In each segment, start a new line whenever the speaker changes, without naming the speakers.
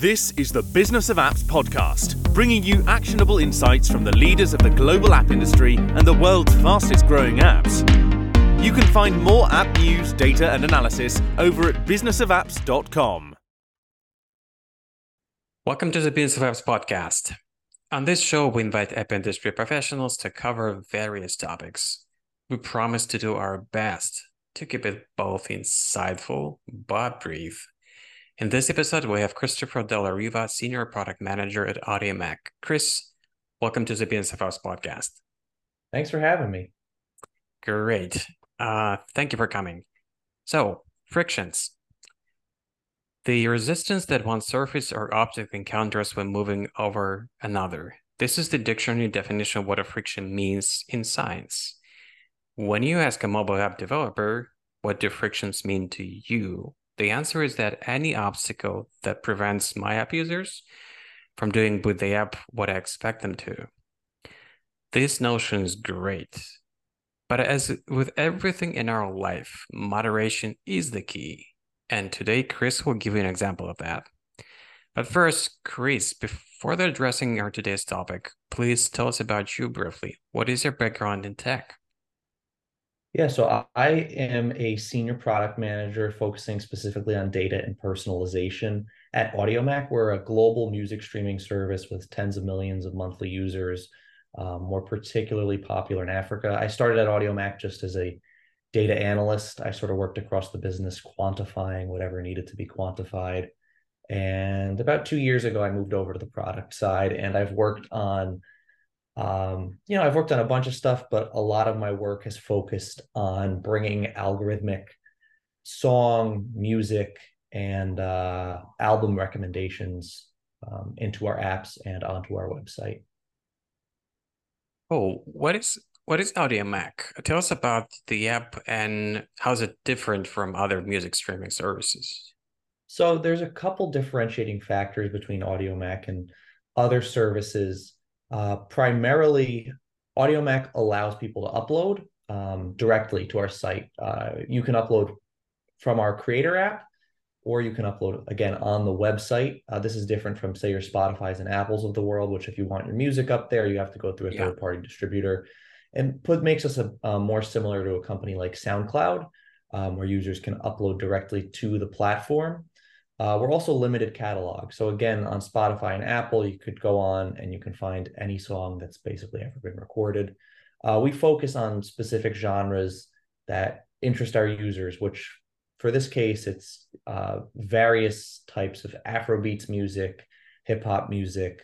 This is the Business of Apps podcast, bringing you actionable insights from the leaders of the global app industry and the world's fastest growing apps. You can find more app news, data, and analysis over at businessofapps.com.
Welcome to the Business of Apps podcast. On this show, we invite app industry professionals to cover various topics. We promise to do our best to keep it both insightful but brief in this episode, we have Christopher Dalla Riva, Senior Product Manager at Audiomack. Chris, welcome to the Apps podcast.
Thanks for having me.
Great. Uh, thank you for coming. So, frictions. The resistance that one surface or object encounters when moving over another. This is the dictionary definition of what a friction means in science. When you ask a mobile app developer, what do frictions mean to you? The answer is that any obstacle that prevents my app users from doing with the app what I expect them to. This notion is great. But as with everything in our life, moderation is the key. And today, Chris will give you an example of that. But first, Chris, before addressing our today's topic, please tell us about you briefly. What is your background in tech?
Yeah, so I am a senior product manager focusing specifically on data and personalization at Audiomack. We're a global music streaming service with tens of millions of monthly users. Um, particularly popular in Africa. I started at Audiomack just as a data analyst. I sort of worked across the business, quantifying whatever needed to be quantified. And about two years ago, I moved over to the product side, and I've worked on um, you know, I've worked on a bunch of stuff, but a lot of my work has focused on bringing algorithmic song, music, and uh, album recommendations um, into our apps and onto our website.
Oh, what is what is Audiomack? Tell us about the app and how is it different from other music streaming services?
So there's a couple differentiating factors between Audiomack and other services uh, primarily, Audiomack allows people to upload um, directly to our site. Uh, you can upload from our creator app, or you can upload again on the website. Uh, this is different from, say, your Spotify's and Apples of the world, which if you want your music up there, you have to go through a yeah. third-party distributor. And put makes us a, a, more similar to a company like SoundCloud, um, where users can upload directly to the platform. Uh, we're also limited catalog. So again, on Spotify and Apple, you could go on and you can find any song that's basically ever been recorded. Uh, we focus on specific genres that interest our users, which for this case, it's uh, various types of Afrobeats music, hip hop music.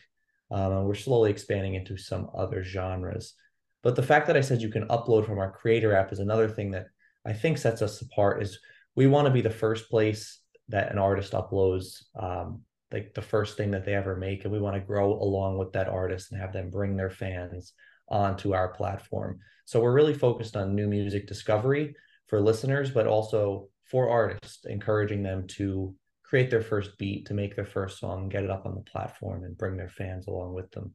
Um, and we're slowly expanding into some other genres. But the fact that I said you can upload from our creator app is another thing that I think sets us apart is we want to be the first place that an artist uploads um, like the first thing that they ever make and we want to grow along with that artist and have them bring their fans onto our platform. So we're really focused on new music discovery for listeners but also for artists encouraging them to create their first beat to make their first song get it up on the platform and bring their fans along with them.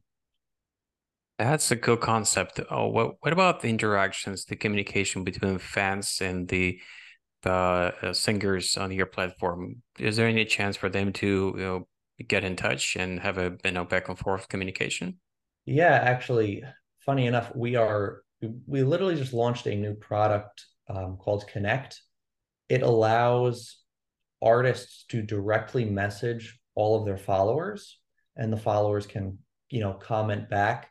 That's a cool concept. Oh what, what about the interactions the communication between fans and the uh, singers on your platform, is there any chance for them to you know, get in touch and have a you know back and forth communication?
Yeah, actually, funny enough, we are we literally just launched a new product um, called Connect. It allows artists to directly message all of their followers, and the followers can you know comment back.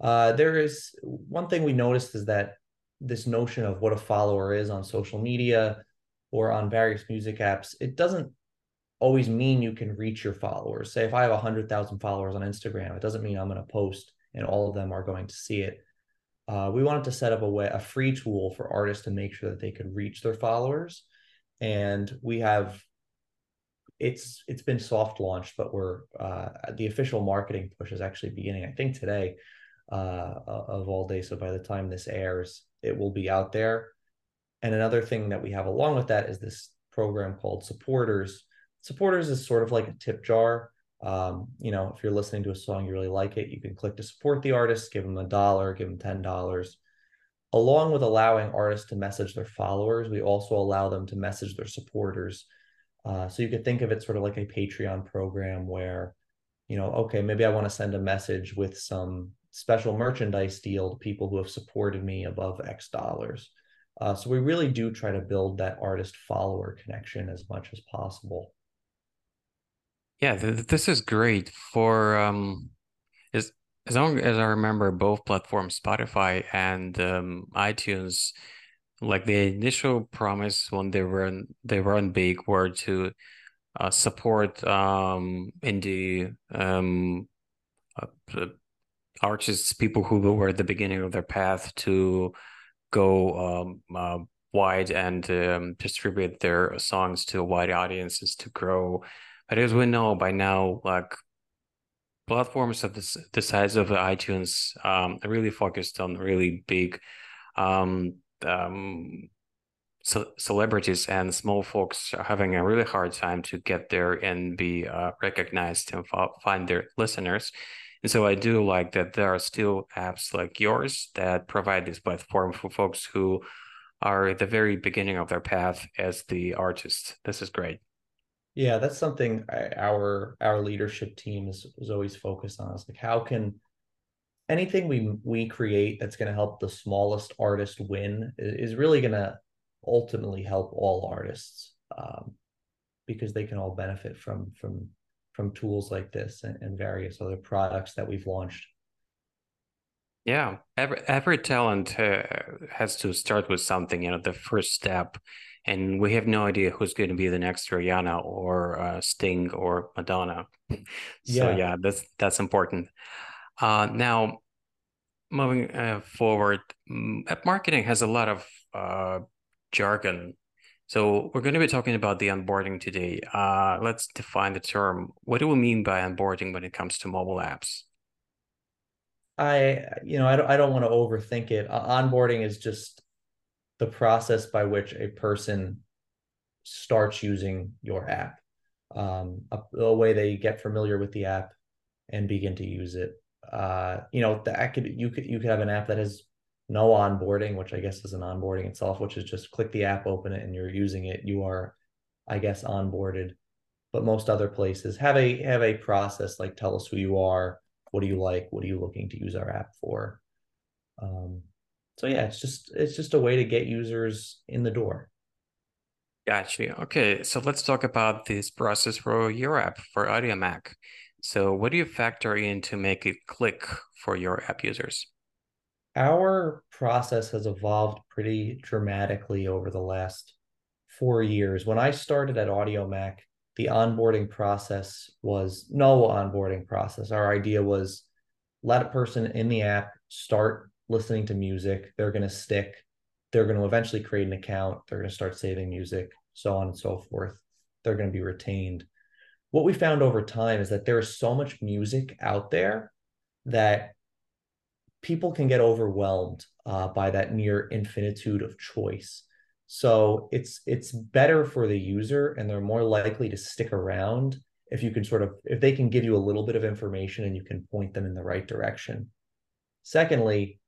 Uh, there is one thing we noticed is that this notion of what a follower is on social media or on various music apps, it doesn't always mean you can reach your followers. Say if I have 100,000 followers on Instagram, it doesn't mean I'm going to post and all of them are going to see it. Uh, we wanted to set up a way, a free tool for artists to make sure that they could reach their followers. And we have, it's it's been soft launched, but we're uh, the official marketing push is actually beginning. I think today, uh, of all days. So by the time this airs, it will be out there. And another thing that we have along with that is this program called Supporters. Supporters is sort of like a tip jar. Um, you know, if you're listening to a song, you really like it, you can click to support the artist, give them a dollar, give them $10. Along with allowing artists to message their followers, we also allow them to message their supporters. Uh, so you could think of it sort of like a Patreon program where, you know, okay, maybe I want to send a message with some special merchandise deal to people who have supported me above X dollars. Uh, so we really do try to build that artist follower connection as much as possible.
Yeah, th this is great for um, as as long as I remember, both platforms, Spotify and um, iTunes, like the initial promise when they were they run big were to uh, support um, indie um, uh, artists, people who were at the beginning of their path to go um, uh, wide and um, distribute their songs to a wide audiences to grow. But as we know by now, like platforms of this, the size of iTunes um, really focused on really big um, um, ce- celebrities and small folks are having a really hard time to get there and be uh, recognized and find their listeners. And so I do like that there are still apps like yours that provide this platform for folks who are at the very beginning of their path as the artist. This is great.
Yeah, that's something our our leadership team is, is always focused on. Is like how can anything we we create that's going to help the smallest artist win is really going to ultimately help all artists um, because they can all benefit from from from tools like this and, and various other products that we've launched.
Yeah, every every talent uh, has to start with something. You know, the first step, and we have no idea who's going to be the next Rihanna or uh, Sting or Madonna. So yeah. yeah, that's that's important. Uh, now, moving uh, forward, mm, app marketing has a lot of uh, jargon so we're going to be talking about the onboarding today. Uh, let's define the term. What do we mean by onboarding when it comes to mobile apps?
I, you know, I don't, I don't want to overthink it. onboarding is just the process by which a person starts using your app, um, a, a way they get familiar with the app and begin to use it. Uh, you know, that could you could you could have an app that has no onboarding, which I guess is an onboarding itself, which is just click the app, open it, and you're using it. You are, I guess, onboarded. But most other places have a have a process like tell us who you are, what do you like, what are you looking to use our app for. Um, so yeah, it's just it's just a way to get users in the door.
Gotcha. Okay, so let's talk about this process for your app for Audiomack. So what do you factor in to make it click for your app users?
Our process has evolved pretty dramatically over the last four years. When I started at Audiomack, the onboarding process was no onboarding process. Our idea was let a person in the app start listening to music. They're going to stick. They're going to eventually create an account. They're going to start saving music, so on and so forth. They're going to be retained. What we found over time is that there is so much music out there that people can get overwhelmed uh, by that near infinitude of choice. So it's it's better for the user, and they're more likely to stick around if you can sort of if they can give you a little bit of information and you can point them in the right direction. Secondly,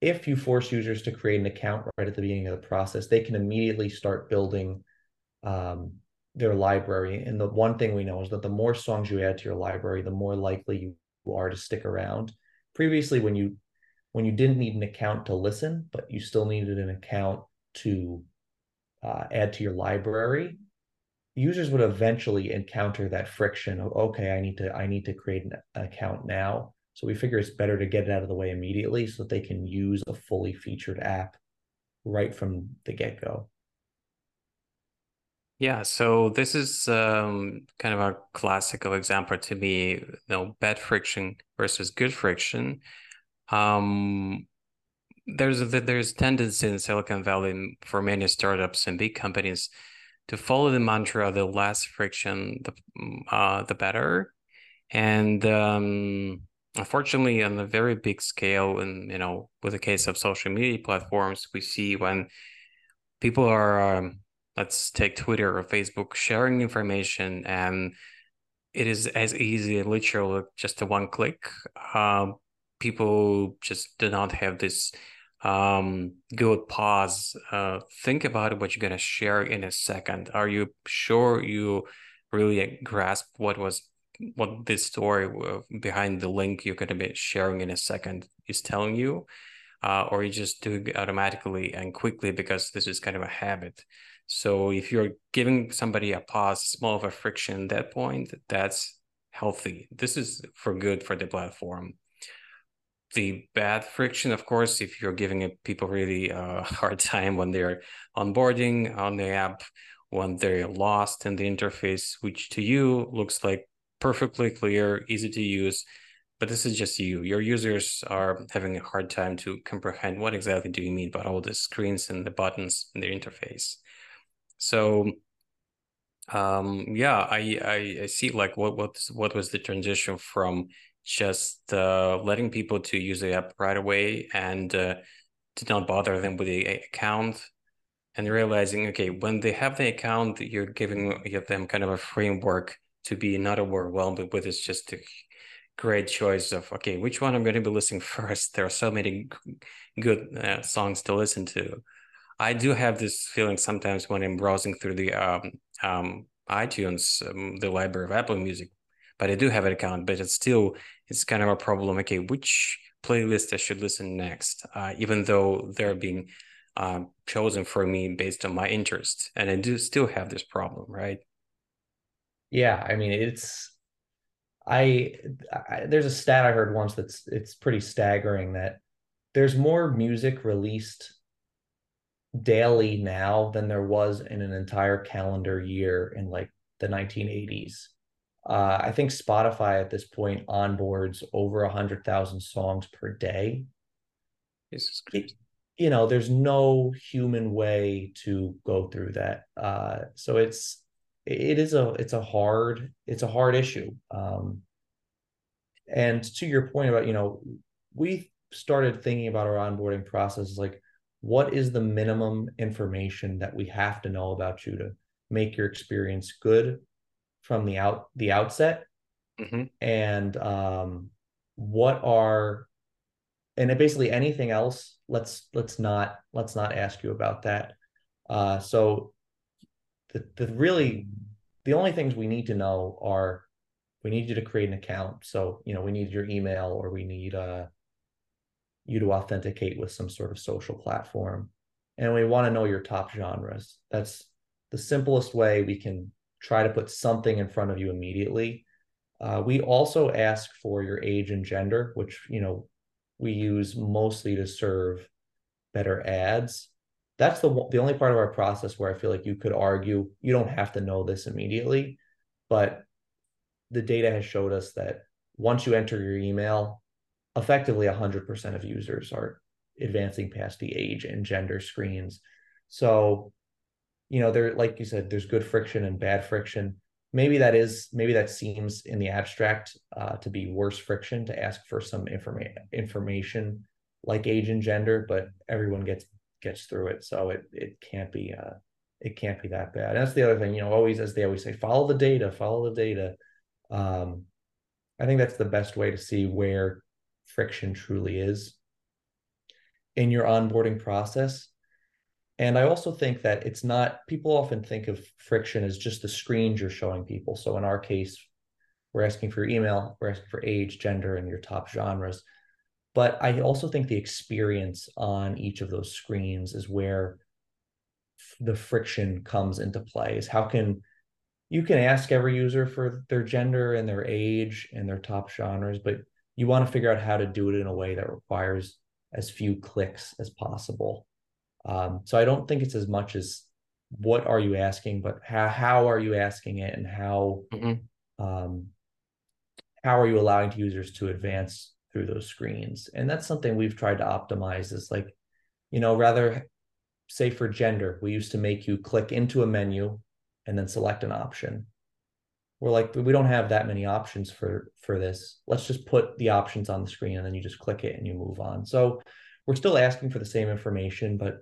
if you force users to create an account right at the beginning of the process, they can immediately start building um, their library. And the one thing we know is that the more songs you add to your library, the more likely you are to stick around previously when you when you didn't need an account to listen, but you still needed an account to uh, add to your library, users would eventually encounter that friction of okay, I need to I need to create an account now. So we figure it's better to get it out of the way immediately so that they can use a fully featured app right from the get go.
Yeah, so this is um, kind of a classical example to me, you know, bad friction versus good friction. Um, there's a, there's tendency in Silicon Valley for many startups and big companies to follow the mantra: the less friction, the uh, the better. And um, unfortunately, on a very big scale, and you know, with the case of social media platforms, we see when people are um, let's take Twitter or Facebook, sharing information, and it is as easy, literally just a one click. Um, people just do not have this um, good pause. Uh, think about what you're gonna share in a second. Are you sure you really grasp what was what this story behind the link you're gonna be sharing in a second is telling you, uh, or you just do it automatically and quickly because this is kind of a habit. So if you're giving somebody a pause, small of a friction at that point, that's healthy. This is for good for the platform the bad friction, of course, if you're giving people really a uh, hard time when they're onboarding on the app, when they're lost in the interface, which to you looks like perfectly clear, easy to use, but this is just you. Your users are having a hard time to comprehend what exactly do you mean by all the screens and the buttons in the interface. So um yeah I, I i see like what what what was the transition from just uh, letting people to use the app right away and uh, to not bother them with the account and realizing okay when they have the account you're giving them kind of a framework to be not overwhelmed with it's just a great choice of okay which one i'm going to be listening first? There are so many good uh, songs to listen to i do have this feeling sometimes when i'm browsing through the um, um, itunes um, the library of apple music but I do have an account, but it's still it's kind of a problem. Okay, which playlist I should listen next, uh, even though they're being uh, chosen for me based on my interest, and I do still have this problem, right?
Yeah, I mean it's I, I there's a stat I heard once that's it's pretty staggering that there's more music released daily now than there was in an entire calendar year in like the 1980s uh, I think Spotify at this point onboards over a hundred thousand songs per day. It, you know, there's no human way to go through that. Uh, so it's it is a it's a hard it's a hard issue. Um, and to your point about you know we started thinking about our onboarding process like what is the minimum information that we have to know about you to make your experience good from the out the outset? Mm-hmm. and um what are and basically anything else let's let's not let's not ask you about that. Uh so the, the really the only things we need to know are we need you to create an account. So you know we need your email or we need uh you to authenticate with some sort of social platform and we want to know your top genres that's the simplest way we can try to put something in front of you immediately. Uh, we also ask for your age and gender, which you know we use mostly to serve better ads. That's the the only part of our process where I feel like you could argue you don't have to know this immediately, but the data has showed us that once you enter your email, effectively 100% of users are advancing past the age and gender screens. So you know, there, like you said, there's good friction and bad friction. Maybe that is, maybe that seems in the abstract uh, to be worse friction to ask for some information, information like age and gender, but everyone gets gets through it, so it it can't be uh it can't be that bad. And that's the other thing, you know, always as they always say, follow the data, follow the data. Um, I think that's the best way to see where friction truly is in your onboarding process and I also think that it's not, people often think of friction as just the screens you're showing people. So in our case, we're asking for your email, we're asking for age, gender, and your top genres. But I also think the experience on each of those screens is where the friction comes into play. Is how can you can ask every user for their gender and their age and their top genres, but you want to figure out how to do it in a way that requires as few clicks as possible. Um, so I don't think it's as much as what are you asking, but how how are you asking it, and how mm-hmm. um, how are you allowing users to advance through those screens? And that's something we've tried to optimize. Is like, you know, rather say for gender, we used to make you click into a menu and then select an option. We're like, we don't have that many options for for this. Let's just put the options on the screen and then you just click it and you move on. So we're still asking for the same information, but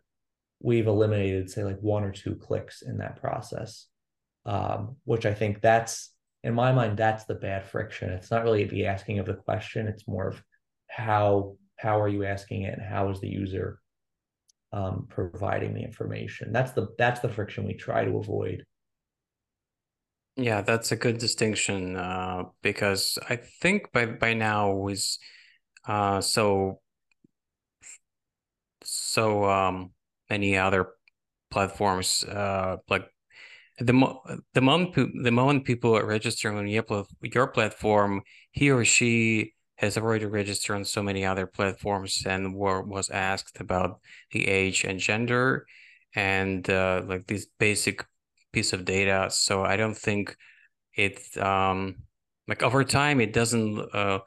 we've eliminated say like one or two clicks in that process um, which i think that's in my mind that's the bad friction it's not really the asking of the question it's more of how how are you asking it and how is the user um, providing the information. That's the that's the friction we try to avoid.
Yeah, that's a good distinction uh, because I think by by now is uh, so so um, many other platforms uh, like the mo the moment the moment people are registering on your, your platform, he or she has already registered on so many other platforms and were, was asked about the age and gender and uh, like these basic piece of data. So I don't think it um like over time it doesn't uh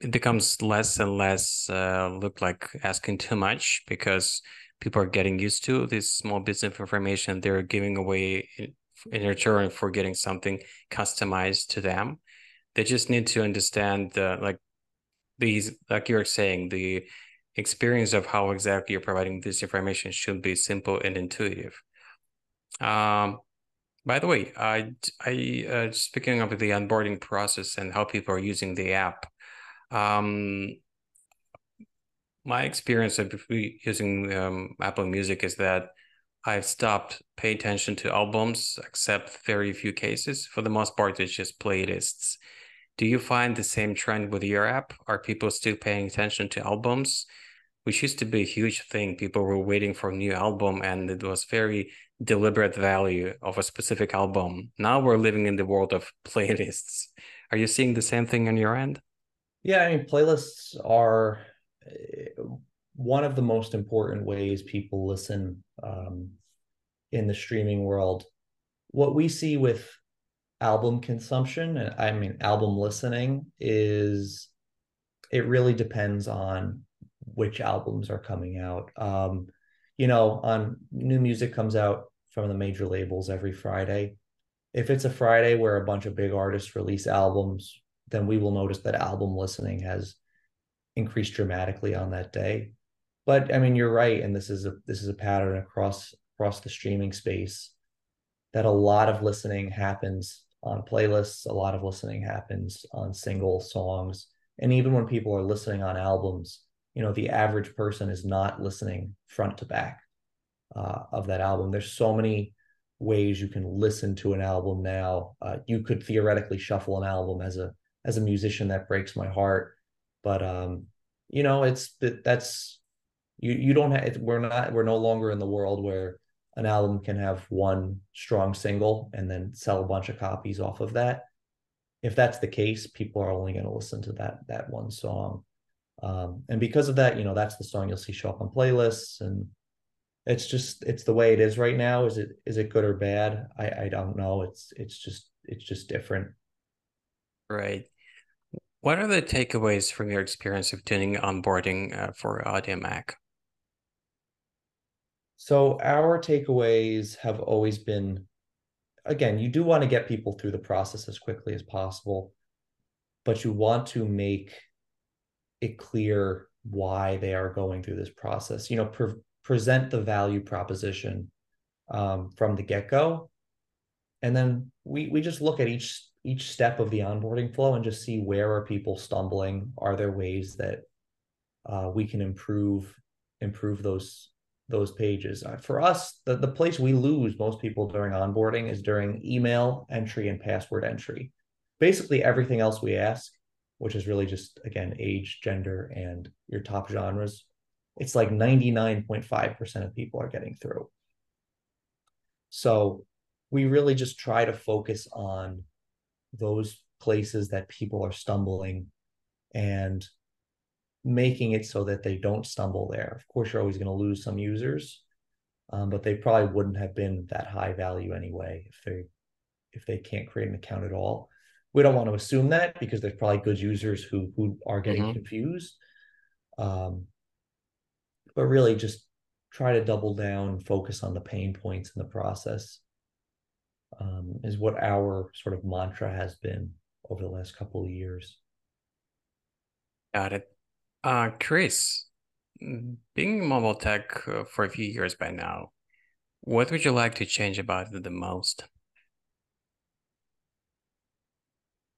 it becomes less and less uh, look like asking too much because people are getting used to this small business information they're giving away in, return for getting something customized to them they just need to understand the like these like you're saying the experience of how exactly you're providing this information should be simple and intuitive um by the way i i uh, speaking of the onboarding process and how people are using the app um my experience of using um, apple music is that I've stopped paying attention to albums except very few cases. For the most part, it's just playlists. Do you find the same trend with your app? Are people still paying attention to albums? Which used to be a huge thing. People were waiting for a new album and it was very deliberate value of a specific album. Now we're living in the world of playlists. Are you seeing the same thing on your end?
Yeah, I mean, playlists are eh, one of the most important ways people listen um, in the streaming world. What we see with album consumption, and I mean album listening, is it really depends on which albums are coming out. Um, you know, on new music comes out from the major labels every Friday. If it's a Friday where a bunch of big artists release albums, then we will notice that album listening has increased dramatically on that day but I mean, you're right, and this is a this is a pattern across across the streaming space that a lot of listening happens on playlists, a lot of listening happens on single songs, and even when people are listening on albums, you know, the average person is not listening front to back uh, of that album. There's so many ways you can listen to an album now. Uh, you could theoretically shuffle an album as a as a musician that breaks my heart, but um, you know, it's that's you you don't have we're not we're no longer in the world where an album can have one strong single and then sell a bunch of copies off of that if that's the case people are only going to listen to that that one song um, and because of that you know that's the song you'll see show up on playlists. And it's just it's the way it is right now. Is it is it good or bad? I i don't know. It's it's just it's just different.
Right. What are the takeaways from your experience of tuning onboarding uh, for Audiomack
so our takeaways have always been again, you do want to get people through the process as quickly as possible, but you want to make it clear why they are going through this process. You know, pre- present the value proposition um, from the get go, and then we we just look at each each step of the onboarding flow and just see where are people stumbling. Are there ways that uh, we can improve improve those those pages. Uh, for us, the, the place we lose most people during onboarding is during email entry and password entry. Basically, everything else we ask, which is really just, again, age, gender, and your top genres, it's like 99.5% of people are getting through. So we really just try to focus on those places that people are stumbling and making it so that they don't stumble there. Of course, you're always going to lose some users, um, but they probably wouldn't have been that high value anyway if they if they can't create an account at all. We don't want to assume that because there's probably good users who who are getting mm-hmm. confused. Um, but really, just try to double down, focus on the pain points in the process. Um, is what our sort of mantra has been over the last couple of years.
Got it. Uh, Chris, being in mobile tech uh, for a few years by now, what would you like to change about it the most?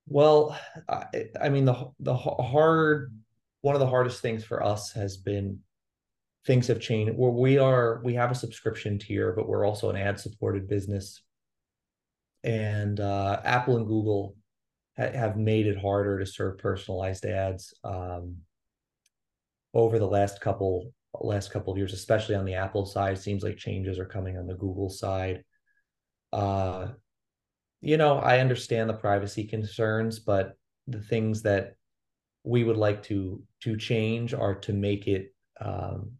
Well, I, I mean the the hard one of the hardest things for us has been things have changed. Where we are, we have a subscription tier, but we're also an ad-supported business. And uh, Apple and Google ha- have made it harder to serve personalized ads um, over the last couple last couple of years, especially on the Apple side. Seems like changes are coming on the Google side. Uh, you know, I understand the privacy concerns, but the things that we would like to to change are to make it um,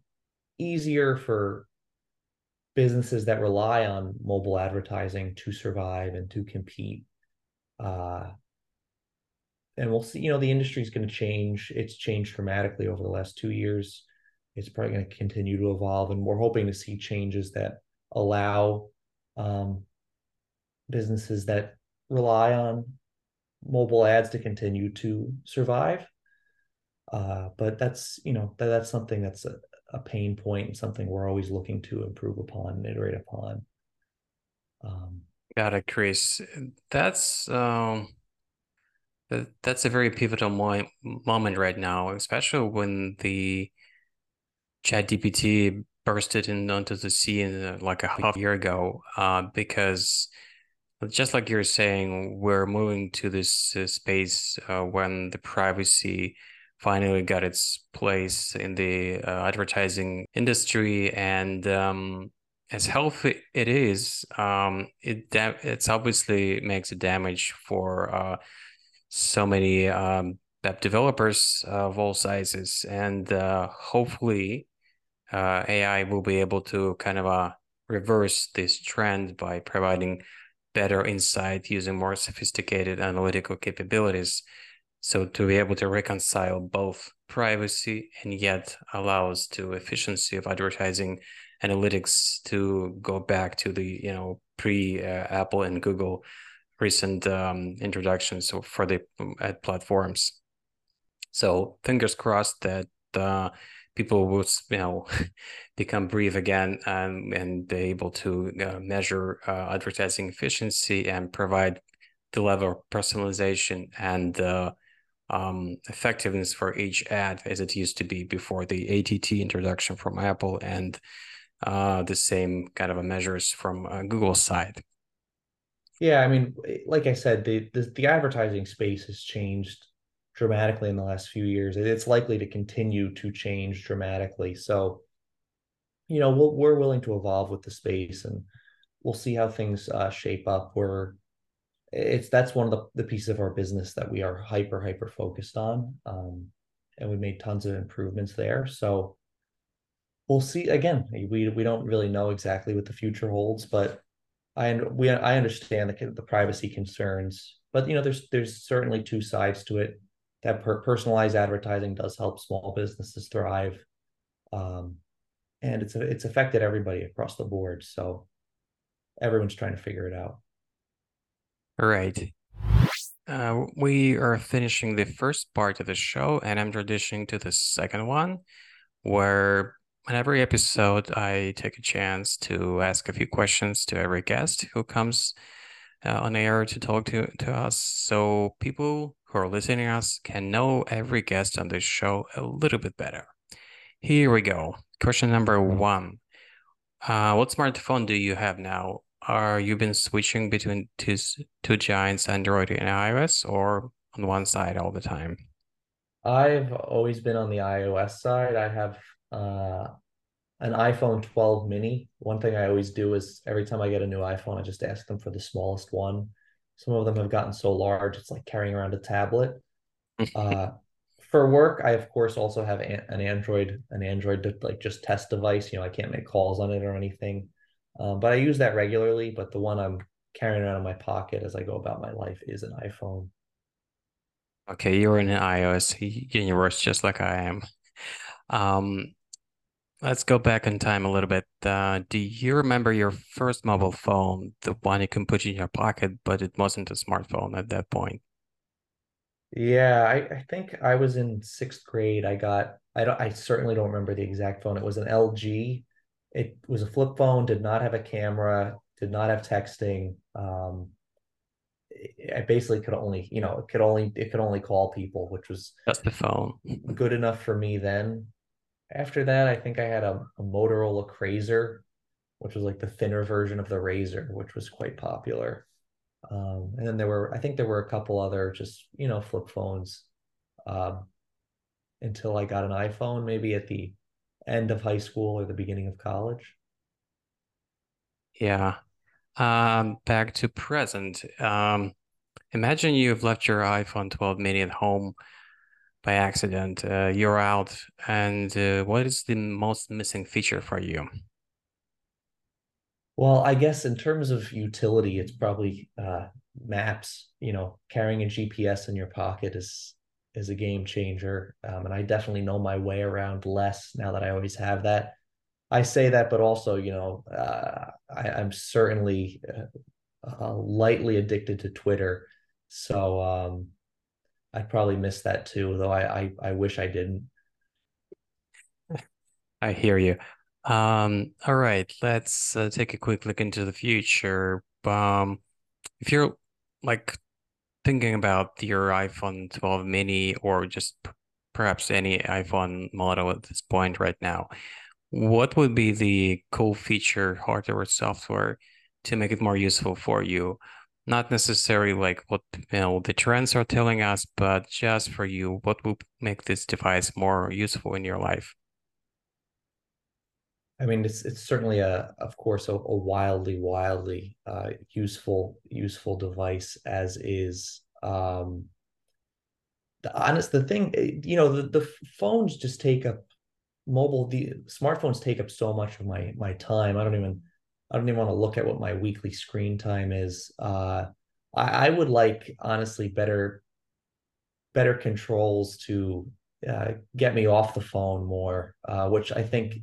easier for businesses that rely on mobile advertising to survive and to compete. Uh, and we'll see, you know, the industry is going to change. It's changed dramatically over the last two years. It's probably going to continue to evolve, and we're hoping to see changes that allow um, businesses that rely on mobile ads to continue to survive. Uh, but that's you know that, that's something that's a, a pain point and something we're always looking to improve upon and iterate upon.
Um, Got it, Chris. That's um, that, that's a very pivotal mo moment right now, especially when the ChatGPT bursted in onto the scene uh, like a half year ago. Uh, because just like you're saying, we're moving to this uh, space uh, when the privacy finally got its place in the uh, advertising industry and um, as healthy it is um, it it's obviously makes a damage for uh, so many um, web developers of all sizes. And uh, hopefully uh, AI will be able to kind of reverse this trend by providing better insight using more sophisticated analytical capabilities so to be able to reconcile both privacy and yet allows to efficiency of advertising analytics to go back to the you know pre uh, Apple and Google recent um, introductions for the um, ad platforms. So fingers crossed that uh, people will you know become brief again and and be able to uh, measure uh, advertising efficiency and provide the level of personalization and uh, um, effectiveness for each ad as it used to be before the ATT introduction from Apple and uh, the same kind of measures from uh, Google's side.
Yeah, I mean, like I said, the, the, the advertising space has changed dramatically in the last few years. It's likely to continue to change dramatically. So, you know, we'll, we're willing to evolve with the space, and we'll see how things uh, shape up. We're it's that's one of the, the pieces of our business that we are hyper hyper focused on um, and we made tons of improvements there so we'll see again we we don't really know exactly what the future holds but i we i understand the, the privacy concerns but you know there's there's certainly two sides to it that per- personalized advertising does help small businesses thrive. Um, and it's it's affected everybody across the board so everyone's trying to figure it out.
Right. Uh, we are finishing the first part of the show, and I'm transitioning to the second one, where in every episode I take a chance to ask a few questions to every guest who comes uh, on air to talk to, to us, so people who are listening to us can know every guest on this show a little bit better. Here we go. Question number one. Uh, what smartphone do you have now? are you been switching between two two giants, Android and iOS, or on one side all the time?
I've always been on the iOS side. I have uh, an iPhone 12 mini. One thing I always do is every time I get a new iPhone, I just ask them for the smallest one. Some of them have gotten so large, it's like carrying around a tablet. uh, for work, I of course also have an Android, an Android like just test device. You know, I can't make calls on it or anything. Um, but I use that regularly. But the one I'm carrying around in my pocket as I go about my life is an iPhone.
Okay, you're in an iOS universe just like I am. Um, let's go back in time a little bit. Uh, do you remember your first mobile phone, the one you can put in your pocket, but it wasn't a smartphone at that point?
Yeah, I, I think I was in sixth grade. I got I don't I certainly don't remember the exact phone. It was an LG it was a flip phone, did not have a camera, did not have texting. Um, I basically could only, you know, it could only it could only call people, which was
just the phone
good enough for me then. After that, I think I had a, a Motorola Razr, which was like the thinner version of the Razr, which was quite popular. Um, and then there were, I think there were a couple other just, you know, flip phones um, until I got an iPhone, maybe at the end of high school or the beginning of college.
Yeah. Um, back to present. Um, imagine you've left your iPhone 12 mini at home by accident. Uh, you're out, and uh, what is the most missing feature for you?
Well, I guess in terms of utility, it's probably uh, maps. You know, carrying a GPS in your pocket is is a game changer, um, and I definitely know my way around less now that I always have that. I say that, but also, you know, uh, I, I'm certainly uh, uh, lightly addicted to Twitter, so um, I'd probably miss that too. Though I I, I wish I didn't.
I hear you. Um, all right, let's uh, take a quick look into the future. Um, if you're like thinking about your iPhone 12 mini or just perhaps any iPhone model at this point right now, what would be the cool feature, hardware software, to make it more useful for you? Not necessarily like what you know the trends are telling us, but just for you, what would make this device more useful in your life?
I mean, it's it's certainly a, of course, a, a wildly, wildly uh, useful useful device as is. Um, the honest, the thing, eh, you know, the the phones just take up mobile. The smartphones take up so much of my my time. I don't even I don't even want to look at what my weekly screen time is. Uh, I, I would like honestly better better controls to uh, get me off the phone more, uh, which I think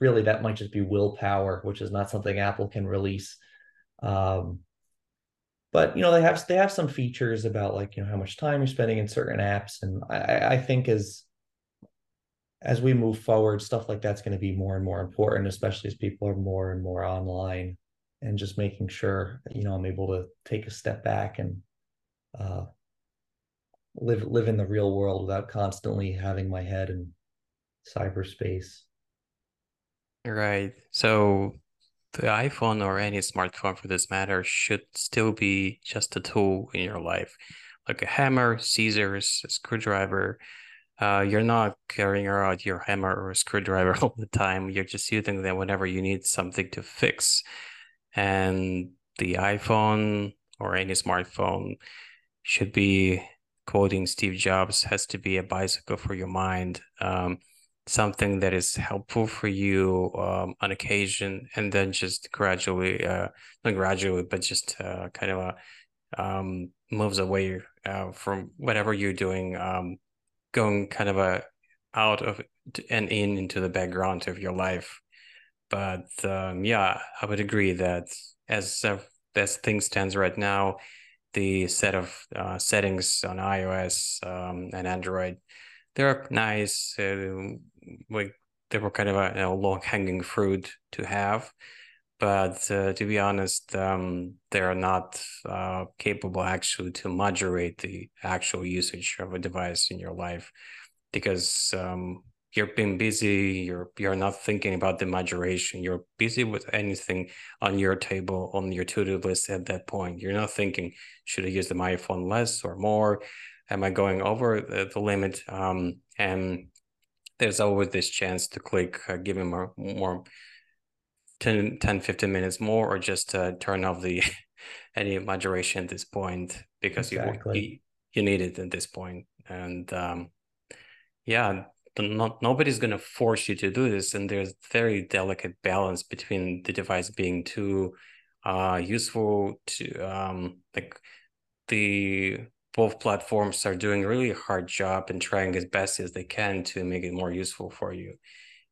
really that might just be willpower, which is not something Apple can release. Um, but you know they have they have some features about like you know how much time you're spending in certain apps, and I, I think as as we move forward, stuff like that's going to be more and more important, especially as people are more and more online, and just making sure you know I'm able to take a step back and uh, live live in the real world without constantly having my head in cyberspace.
Right. So the iPhone or any smartphone for this matter should still be just a tool in your life, like a hammer, scissors, a screwdriver. Uh, you're not carrying around your hammer or screwdriver all the time. You're just using them whenever you need something to fix. And the iPhone or any smartphone should be, quoting Steve Jobs, has to be a bicycle for your mind. Um, something that is helpful for you um, on occasion and then just gradually uh, not gradually but just uh, kind of a, um, moves away uh, from whatever you're doing um, going kind of a out of and in into the background of your life but um, yeah i would agree that as as things stands right now the set of uh, settings on ios um, and android they're nice uh, like they were kind of a you know, low hanging fruit to have. But uh, to be honest, um, they are not uh, capable actually to moderate the actual usage of a device in your life because um, you're being busy, you're you're not thinking about the moderation. You're busy with anything on your table, on your to-do list at that point. You're not thinking, should I use the my phone less or more? Am I going over the, the limit? Um, and there's always this chance to click uh, give him more, more 10, 10 15 minutes more or just uh, turn off the any moderation at this point because exactly. you, you need it at this point. And um, yeah not nobody's going to force you to do this. And there's very delicate balance between the device being too uh, useful to um, like the both platforms are doing a really hard job and trying as best as they can to make it more useful for you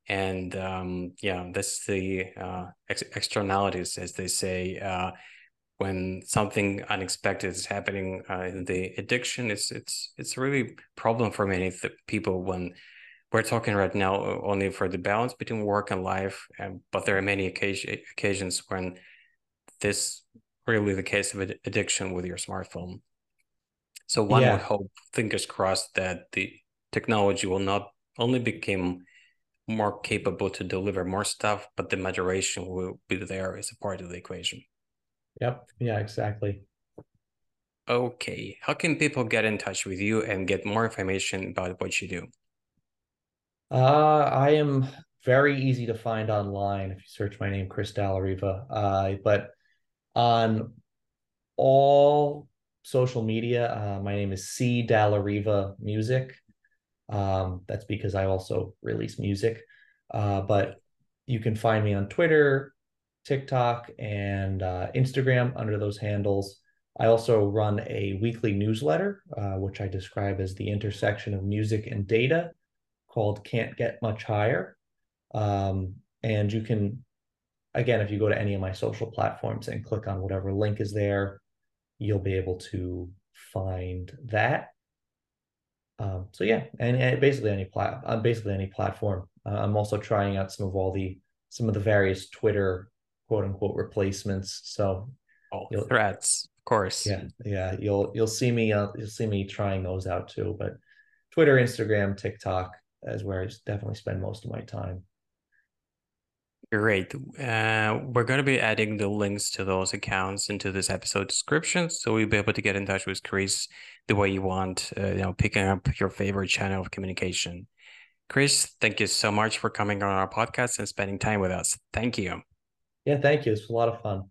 and um, yeah that's the uh, ex- externalities as they say uh, when something unexpected is happening uh, in the addiction it's it's it's a really problem for many th- people when we're talking right now only for the balance between work and life and, but there are many occasion, occasions when this really the case of addiction with your smartphone so one yeah. would hope, fingers crossed, that the technology will not only become more capable to deliver more stuff, but the moderation will be there as a part of the equation.
Yep. Yeah, exactly.
Okay. How can people get in touch with you and get more information about what you do?
Uh, I am very easy to find online if you search my name, Chris Dalla Riva. Uh, but on all social media, uh, my name is C Dallariva Music. Um, that's because I also release music. Uh, but you can find me on Twitter, TikTok, and uh, Instagram under those handles. I also run a weekly newsletter, uh, which I describe as the intersection of music and data called Can't Get Much Higher. Um, and you can, again, if you go to any of my social platforms and click on whatever link is there, you'll be able to find that. Um, so yeah, and, and, basically any plat, uh, basically any platform. Uh, I'm also trying out some of all the some of the various Twitter quote unquote replacements. So
oh, Threads, of course.
Yeah, yeah. You'll you'll see me uh, you'll see me trying those out too. But Twitter, Instagram, TikTok is where I definitely spend most of my time.
Great. Uh, we're going to be adding the links to those accounts into this episode description, so you'll be able to get in touch with Chris the way you want. Uh, you know, picking up your favorite channel of communication. Chris, thank you so much for coming on our podcast and spending time with us. Thank you.
Yeah, thank you. It's a lot of fun.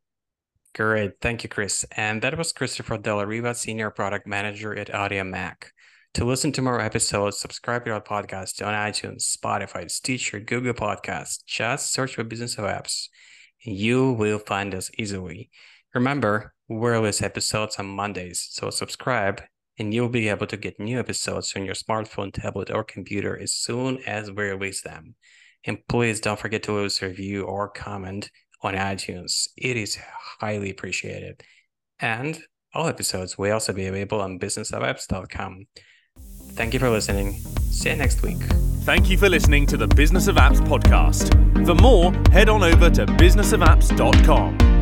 Great. Thank you, Chris. And that was Christopher Dalla Riva, Senior Product Manager at Audiomack. To listen to more episodes, subscribe to our podcast on iTunes, Spotify, Stitcher, Google Podcasts. Just search for Business of Apps. And you will find us easily. Remember, we release episodes on Mondays, so subscribe and you'll be able to get new episodes on your smartphone, tablet, or computer as soon as we release them. And please don't forget to leave a review or comment on iTunes. It is highly appreciated. And all episodes will also be available on businessofapps.com. Thank you for listening. See you next week.
Thank you for listening to the Business of Apps podcast. For more, head on over to businessofapps.com.